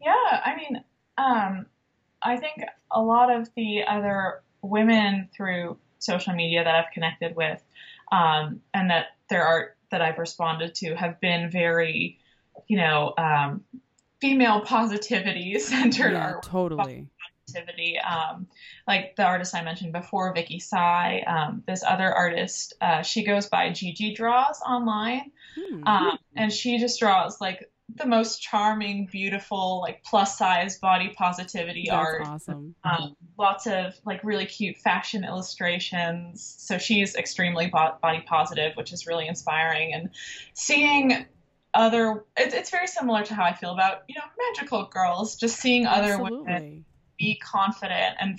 Yeah i mean um, i think a lot of the other women through social media that I've connected with, um, and that their art that I've responded to have been very, you know, um, female positivity centered yeah, art. Totally. Positivity. Um, like the artist I mentioned before, Vicky Sai, um, this other artist, uh, she goes by Gigi Draws online. Hmm. Um, and she just draws like the most charming, beautiful, like plus size body positivity That's art. Awesome. Um, lots of like really cute fashion illustrations. So she's extremely body positive, which is really inspiring. And seeing other, it, it's very similar to how I feel about you know magical girls. Just seeing other Absolutely. women be confident and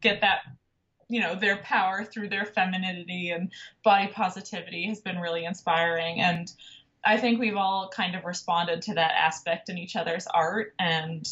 get that you know their power through their femininity and body positivity has been really inspiring and I think we've all kind of responded to that aspect in each other's art. And,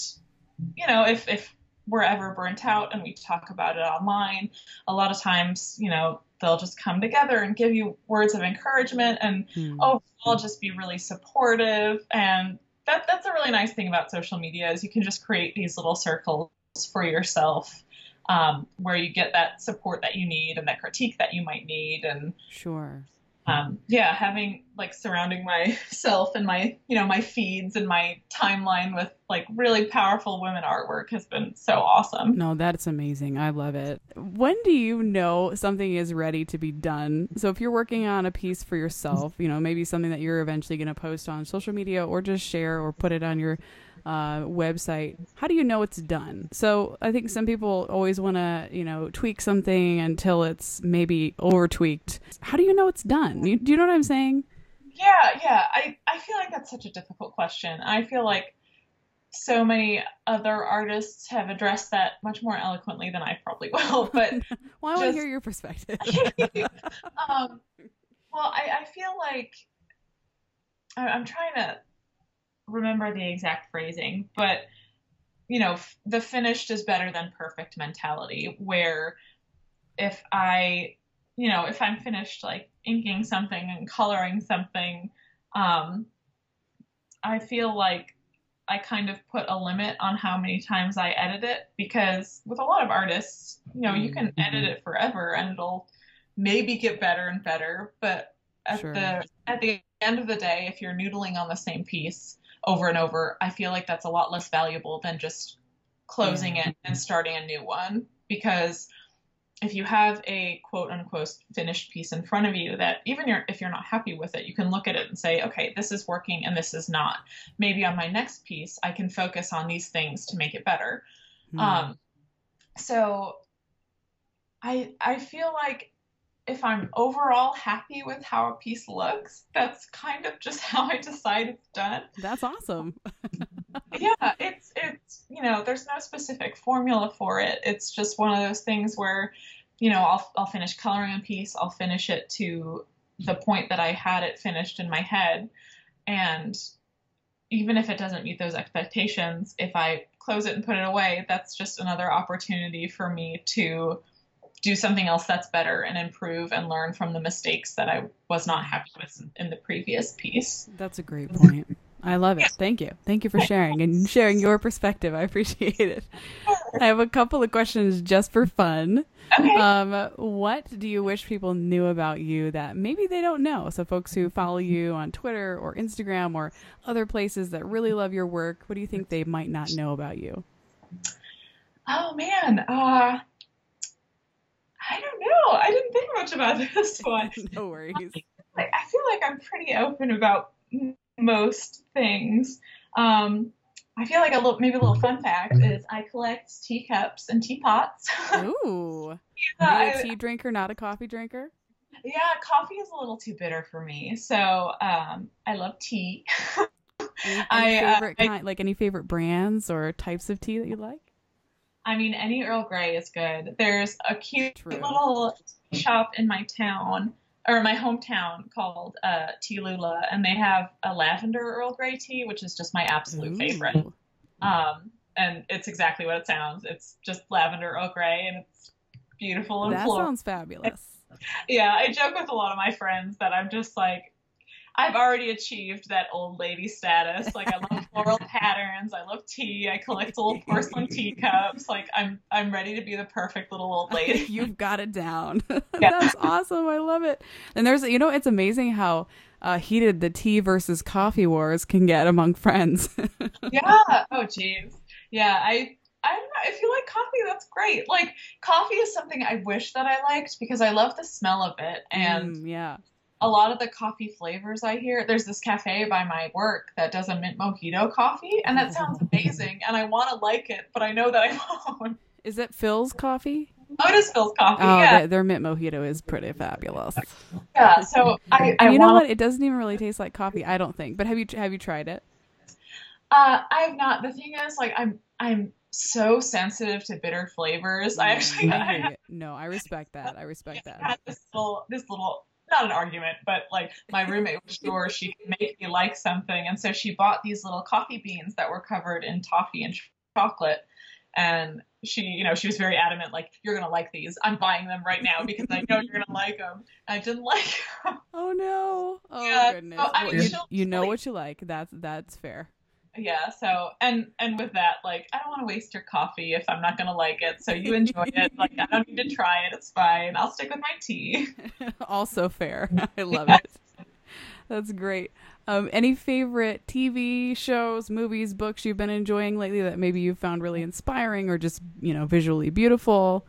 you know, if, if we're ever burnt out and we talk about it online, a lot of times, you know, they'll just come together and give you words of encouragement and mm. overall just be really supportive. And that, that's a really nice thing about social media is you can just create these little circles for yourself um, where you get that support that you need and that critique that you might need. And sure um, yeah, having like surrounding myself and my, you know, my feeds and my timeline with like really powerful women artwork has been so awesome. No, that's amazing. I love it. When do you know something is ready to be done? So if you're working on a piece for yourself, you know, maybe something that you're eventually going to post on social media or just share or put it on your uh, website, how do you know it's done? So I think some people always want to, you know, tweak something until it's maybe over tweaked. How do you know it's done? You, do you know what I'm saying? Yeah, yeah. I, I feel like that's such a difficult question. I feel like so many other artists have addressed that much more eloquently than I probably will. But well, I want to hear your perspective. um, well, I, I feel like I, I'm trying to remember the exact phrasing, but you know, the finished is better than perfect mentality where if I, you know, if I'm finished like inking something and coloring something, um, I feel like I kind of put a limit on how many times I edit it because with a lot of artists, you know, you can mm-hmm. edit it forever and it'll maybe get better and better, but at sure. the at the end of the day, if you're noodling on the same piece over and over, I feel like that's a lot less valuable than just closing Yeah. it and starting a new one. Because if you have a quote unquote finished piece in front of you that even you're, if you're not happy with it, you can look at it and say, okay, this is working and this is not. Maybe on my next piece, I can focus on these things to make it better. Hmm. Um, so I I feel like if I'm overall happy with how a piece looks, that's kind of just how I decide it's done. That's awesome. Yeah, it's it's you know, there's no specific formula for it. It's just one of those things where, you know, I'll I'll finish coloring a piece, I'll finish it to the point that I had it finished in my head, and even if it doesn't meet those expectations, if I close it and put it away, that's just another opportunity for me to do something else that's better and improve and learn from the mistakes that I was not happy with in the previous piece. That's a great point. I love it. Thank you. Thank you for sharing and sharing your perspective. I appreciate it. I have a couple of questions just for fun. Okay. Um, what do you wish people knew about you that maybe they don't know? So, folks who follow you on Twitter or Instagram or other places that really love your work, what do you think they might not know about you? Oh man, uh, I don't know. I didn't think much about this one. no worries. Like, I feel like I'm pretty open about most things. Um, I feel like a little, maybe a little fun fact is I collect teacups and teapots. Ooh. Yeah, Are you a I- tea drinker, not a coffee drinker? yeah, coffee is a little too bitter for me, so um, I love tea. Any, I, any uh, favorite I- kind, like any favorite brands or types of tea that you like? I mean, any Earl Grey is good. There's a cute True. little shop in my town or my hometown called uh, Tea Lula, and they have a lavender Earl Grey tea, which is just my absolute favorite. Um, and it's exactly what it sounds. It's just lavender Earl Grey, and it's beautiful and That floral. sounds fabulous. Yeah, I joke with a lot of my friends that I'm just like, I've already achieved that old lady status. Like I love floral patterns, I love tea, I collect little porcelain teacups. Like I'm I'm ready to be the perfect little old lady. You've got it down. Yeah. That's awesome. I love it. And there's, you know, it's amazing how uh, heated the tea versus coffee wars can get among friends. yeah. Oh jeez. Yeah, I I don't know. If you like coffee, that's great. Like coffee is something I wish that I liked because I love the smell of it and Mm, yeah. A lot of the coffee flavors I hear. There's this cafe by my work that does a mint mojito coffee, and that sounds amazing. And I want to like it, but I know that I won't. Is it Philz coffee? Oh, it is Philz coffee. Oh, yeah, their, their mint mojito is pretty fabulous. yeah. So I, I you know what? It doesn't even really taste like coffee. I don't think. But have you have you tried it? Uh, I have not. The thing is, like, I'm I'm so sensitive to bitter flavors. I actually Mm, I I hear. No, I respect that. I respect I that. had this little this little not an argument, but like my roommate was sure she could make me like something, and so she bought these little coffee beans that were covered in toffee and chocolate. And she, you know, she was very adamant, like, you're gonna like these. I'm buying them right now because I know you're gonna like them. I didn't like them. Oh no! Oh Yeah, goodness! so, I mean, you, you know what you like. That's that's fair. Yeah. So, and and with that, like, I don't want to waste your coffee if I'm not gonna like it. So you enjoy it. Like, I don't need to try it. It's fine. I'll stick with my tea. also fair. I love it. That's great. Um, any favorite TV shows, movies, books you've been enjoying lately that maybe you found really inspiring or just you know visually beautiful?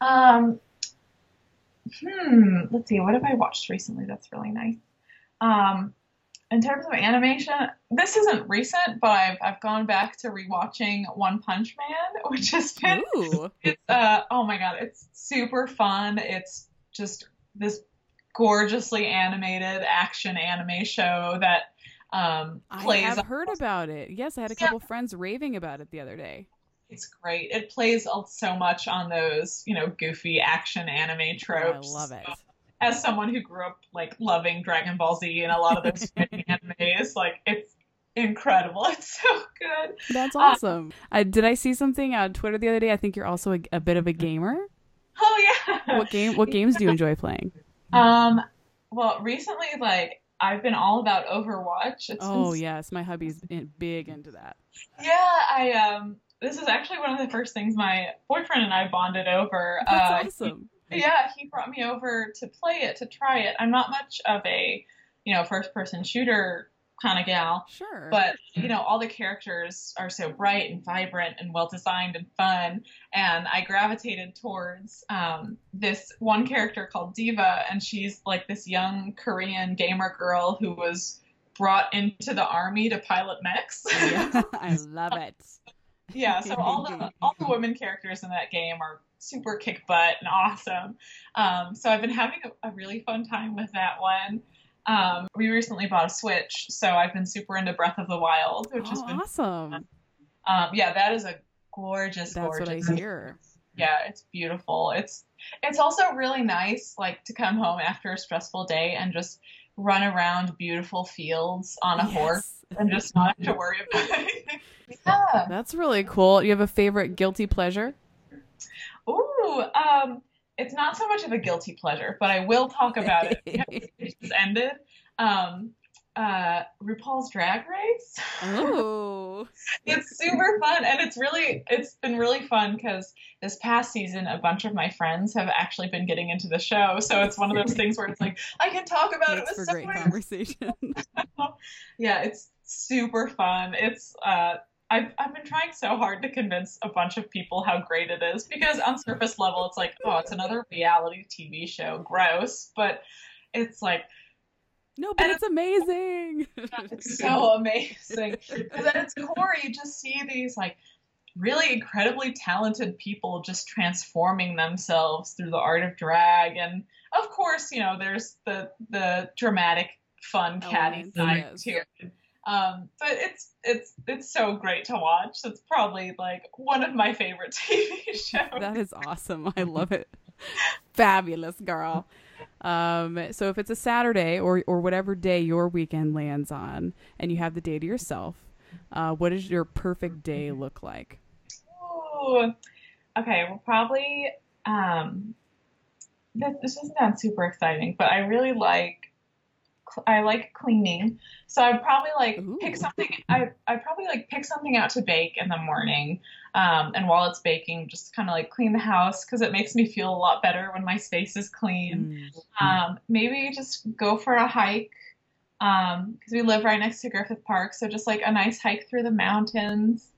Um, hmm. Let's see. What have I watched recently that's really nice? Um, in terms of animation, this isn't recent, but I've I've gone back to rewatching One Punch Man, which has been Ooh, it's uh oh my god, it's super fun. It's just this gorgeously animated action anime show that um I plays have heard about it. Yes, I had a Yeah. couple friends raving about it the other day. it's great. It plays so much on those, you know, goofy action anime Oh, I love it. So, as someone who grew up like loving Dragon Ball Z and a lot of those animes, like it's incredible. It's so good. That's awesome. Uh, did I see something on Twitter the other day? I think you're also a, a bit of a gamer. Oh yeah. What game? What games do you enjoy playing? Um, well, recently, like I've been all about Overwatch. It's Oh been, yes, my hubby's in, big into that. yeah. I um, this is actually one of the first things my boyfriend and I bonded over. That's uh, awesome. Yeah, he brought me over to play it, to try it. I'm not much of a you know, first person shooter kind of gal. Sure. But, you know, all the characters are so bright and vibrant and well designed and fun. And I gravitated towards um, this one character called D.Va, and she's like this young Korean gamer girl who was brought into the army to pilot mechs. yeah, I love it. yeah, so all the all the women characters in that game are super kick butt and awesome. Um, so I've been having a, a really fun time with that one. Um, we recently bought a Switch, so I've been super into Breath of the Wild, which oh, has been awesome. Um, yeah, that is a gorgeous, That's gorgeous. what I hear. Yeah, it's beautiful. It's it's also really nice, like to come home after a stressful day and just run around beautiful fields on a horse and just not have to worry about anything. Yeah. That's really cool. You have a favorite guilty pleasure? Ooh, um, it's not so much of a guilty pleasure, but I will talk about it. because It just ended. Um, uh, RuPaul's Drag Race. Oh. it's super fun, and it's really it's been really fun because this past season, a bunch of my friends have actually been getting into the show. So it's one of those things where it's like I can talk about Makes it for great conversation. yeah, it's super fun. It's uh. I've, I've been trying so hard to convince a bunch of people how great it is because on surface level it's like oh it's another reality TV show gross but it's like no, but it's amazing. It's so amazing. Because at its core, you just see these like really incredibly talented people just transforming themselves through the art of drag, and of course, you know, there's the the dramatic, fun, oh, catty Elements, side yes. to it. Um, but it's it's it's so great to watch. It's probably like one of my favorite TV shows. that is awesome. I love it. Fabulous, girl. Um, so if it's a Saturday or or whatever day your weekend lands on, and you have the day to yourself, uh, what does your perfect day look like? Ooh. Okay, well, probably. Um, this, this doesn't sound super exciting, but I really like. I like cleaning, so I'd probably like pick something. I I probably like pick something out to bake in the morning, um, and while it's baking, just kind of like clean the house because it makes me feel a lot better when my space is clean. Mm. Um, maybe just go for a hike because we live right next to Griffith Park. So just like a nice hike through the mountains.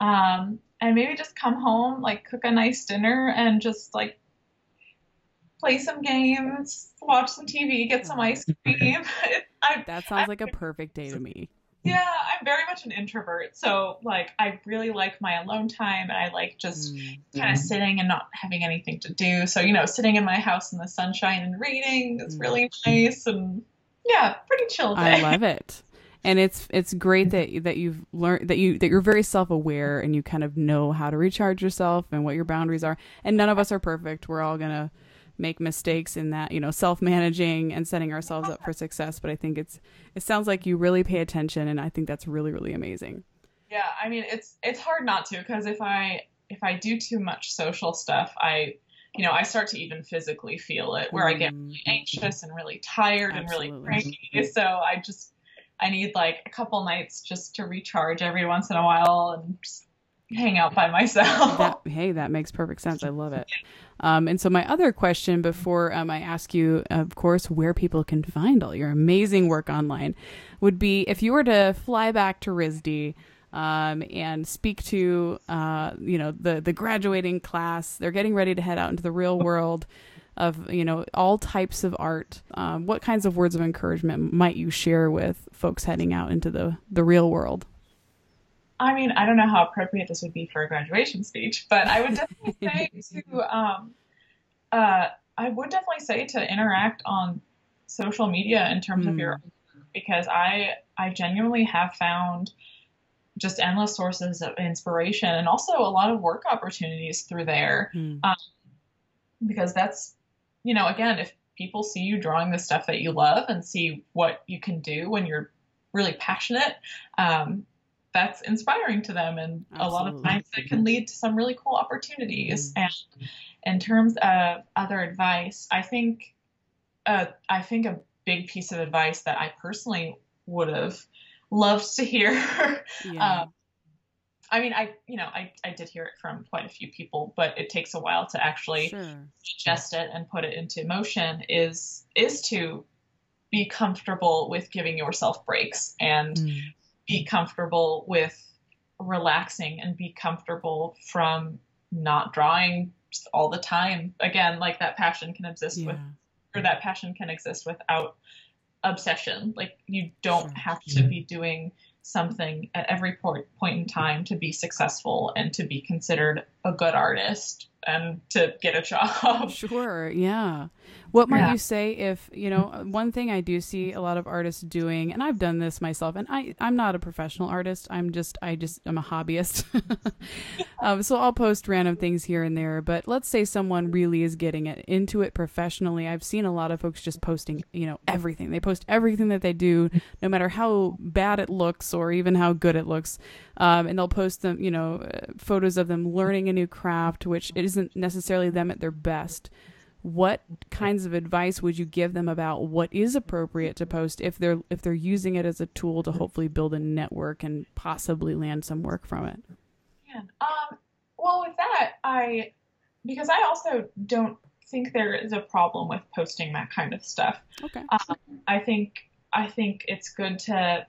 Um, and maybe just come home, like cook a nice dinner and just like play some games, watch some TV, get some ice cream. I, That sounds like a perfect day to me. yeah, I'm very much an introvert. So like I really like my alone time and I like just Mm. kind of sitting and not having anything to do. So, you know, sitting in my house in the sunshine and reading is Mm. really nice and yeah, pretty chill day. I love it. And it's it's great that that you've learned that you that you're very self-aware and you kind of know how to recharge yourself and what your boundaries are. And none of us are perfect. We're all going to make mistakes in that, you know, self-managing and setting ourselves up for success, but I think it's it sounds like you really pay attention and I think that's really really amazing. Yeah, I mean, it's it's hard not to because if I if I do too much social stuff, I you know, I start to even physically feel it where I get Mm. really anxious and really tired and really cranky. So I just I need like a couple nights just to recharge every once in a while and just hang out by myself. That hey, that makes perfect sense. I love it. Um, and so my other question before um, I ask you, of course, where people can find all your amazing work online, would be if you were to fly back to RISD um, and speak to uh, you know the the graduating class. They're getting ready to head out into the real world of you know all types of art. Um, what kinds of words of encouragement might you share with folks heading out into the the real world? I mean, I don't know how appropriate this would be for a graduation speech, but I would definitely say to, um, uh, I would definitely say to interact on social media in terms of Hmm. your, because I, I genuinely have found just endless sources of inspiration and also a lot of work opportunities through there Hmm. because that's, you know, again, if people see you drawing the stuff that you love and see what you can do when you're really passionate, um, that's inspiring to them. And a lot of times it can lead to some really cool opportunities. And in terms of other advice, I think, uh, I think a big piece of advice that I personally would have loved to hear Yeah. um, I mean, I you know I, I did hear it from quite a few people, but it takes a while to actually sure. digest it and put it into motion. Is is to be comfortable with giving yourself breaks and Mm. Be comfortable with relaxing and be comfortable from not drawing all the time. Again, like that passion can exist Yeah. with or that passion can exist without obsession. Like you don't Sure. have to be doing something at every point point in time to be successful and to be considered a good artist and to get a job. Sure, yeah. What might Yeah. you say if, you know, one thing I do see a lot of artists doing, and I've done this myself, and I, I'm not a professional artist. I'm just, I just, I'm a hobbyist. um, so I'll post random things here and there. But let's say someone really is getting it into it professionally. I've seen a lot of folks just posting, you know, everything. They post everything that they do, no matter how bad it looks or even how good it looks. Um, and they'll post them, you know, uh, photos of them learning a new craft, which isn't necessarily them at their best. What kinds of advice would you give them about what is appropriate to post if they're if they're using it as a tool to hopefully build a network and possibly land some work from it? Man, um, well, with that, I because I also don't think there is a problem with posting that kind of stuff. okay. Um, I think I think it's good to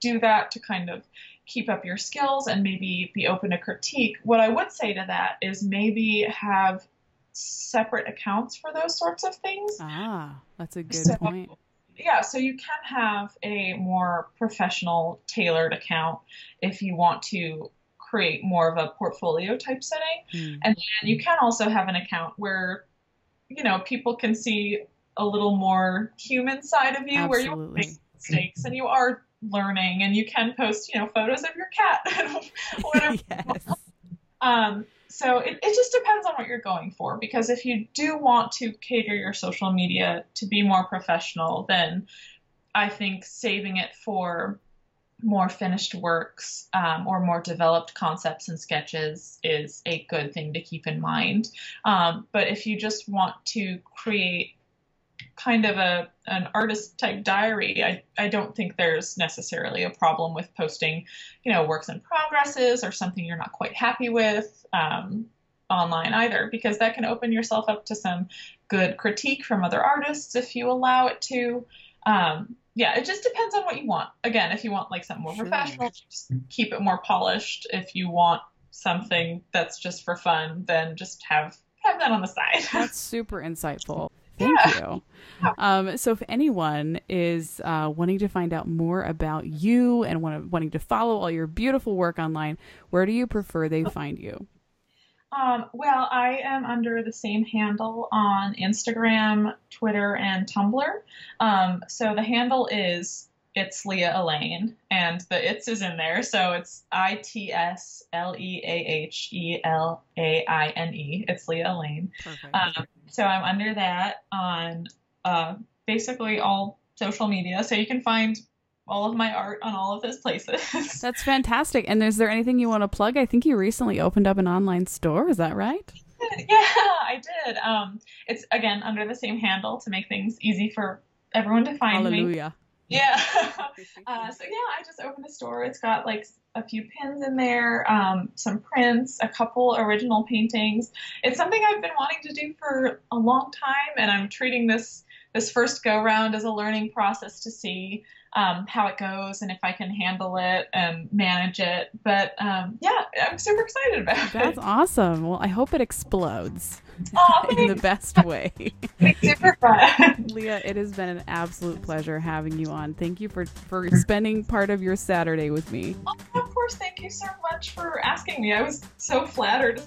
do that to kind of keep up your skills and maybe be open to critique. What I would say to that is maybe have separate accounts for those sorts of things. ah that's a good So- point Yeah, so you can have a more professional, tailored account if you want to create more of a portfolio type setting. Hmm. And then you can also have an account where, you know, people can see a little more human side of you where you make mistakes and you are learning and you can post, you know, photos of your cat whatever. yes Um, so it, it just depends on what you're going for because if you do want to cater your social media to be more professional, then I think saving it for more finished works um, or more developed concepts and sketches is a good thing to keep in mind. Um, but if you just want to create kind of a an artist type diary, I, I don't think there's necessarily a problem with posting, you know, works in progresses or something you're not quite happy with um, online either, because that can open yourself up to some good critique from other artists if you allow it to. Um, yeah, it just depends on what you want. Again, if you want like something more Sure. professional, just keep it more polished. If you want something that's just for fun, then just have have that on the side. That's super insightful. Thank you. Um, so, if anyone is uh, wanting to find out more about you and want wanting to follow all your beautiful work online, where do you prefer they find you? Um, well, I am under the same handle on Instagram, Twitter, and Tumblr. Um, so the handle is it's Leah Elaine, and the it's is in there, so it's I T S L E A H E L A I N E. It's Leah Elaine. Um, so I'm under that on uh, basically all social media, so you can find all of my art on all of those places. That's fantastic. And is there anything you want to plug? I think you recently opened up an online store. Is that right? yeah, I did. Um, it's again under the same handle to make things easy for everyone to find me. Yeah. uh, so yeah, I just opened a store. It's got like a few pins in there, um, some prints, a couple original paintings. It's something I've been wanting to do for a long time, and I'm treating this this first go round as a learning process to see um, how it goes and if I can handle it and manage it. But um, yeah, I'm super excited about That's it. That's awesome. Well, I hope it explodes Aw, in the best way. It's super fun. Leah, it has been an absolute pleasure having you on. Thank you for, for spending part of your Saturday with me. of course, thank you so much for asking me. I was so flattered.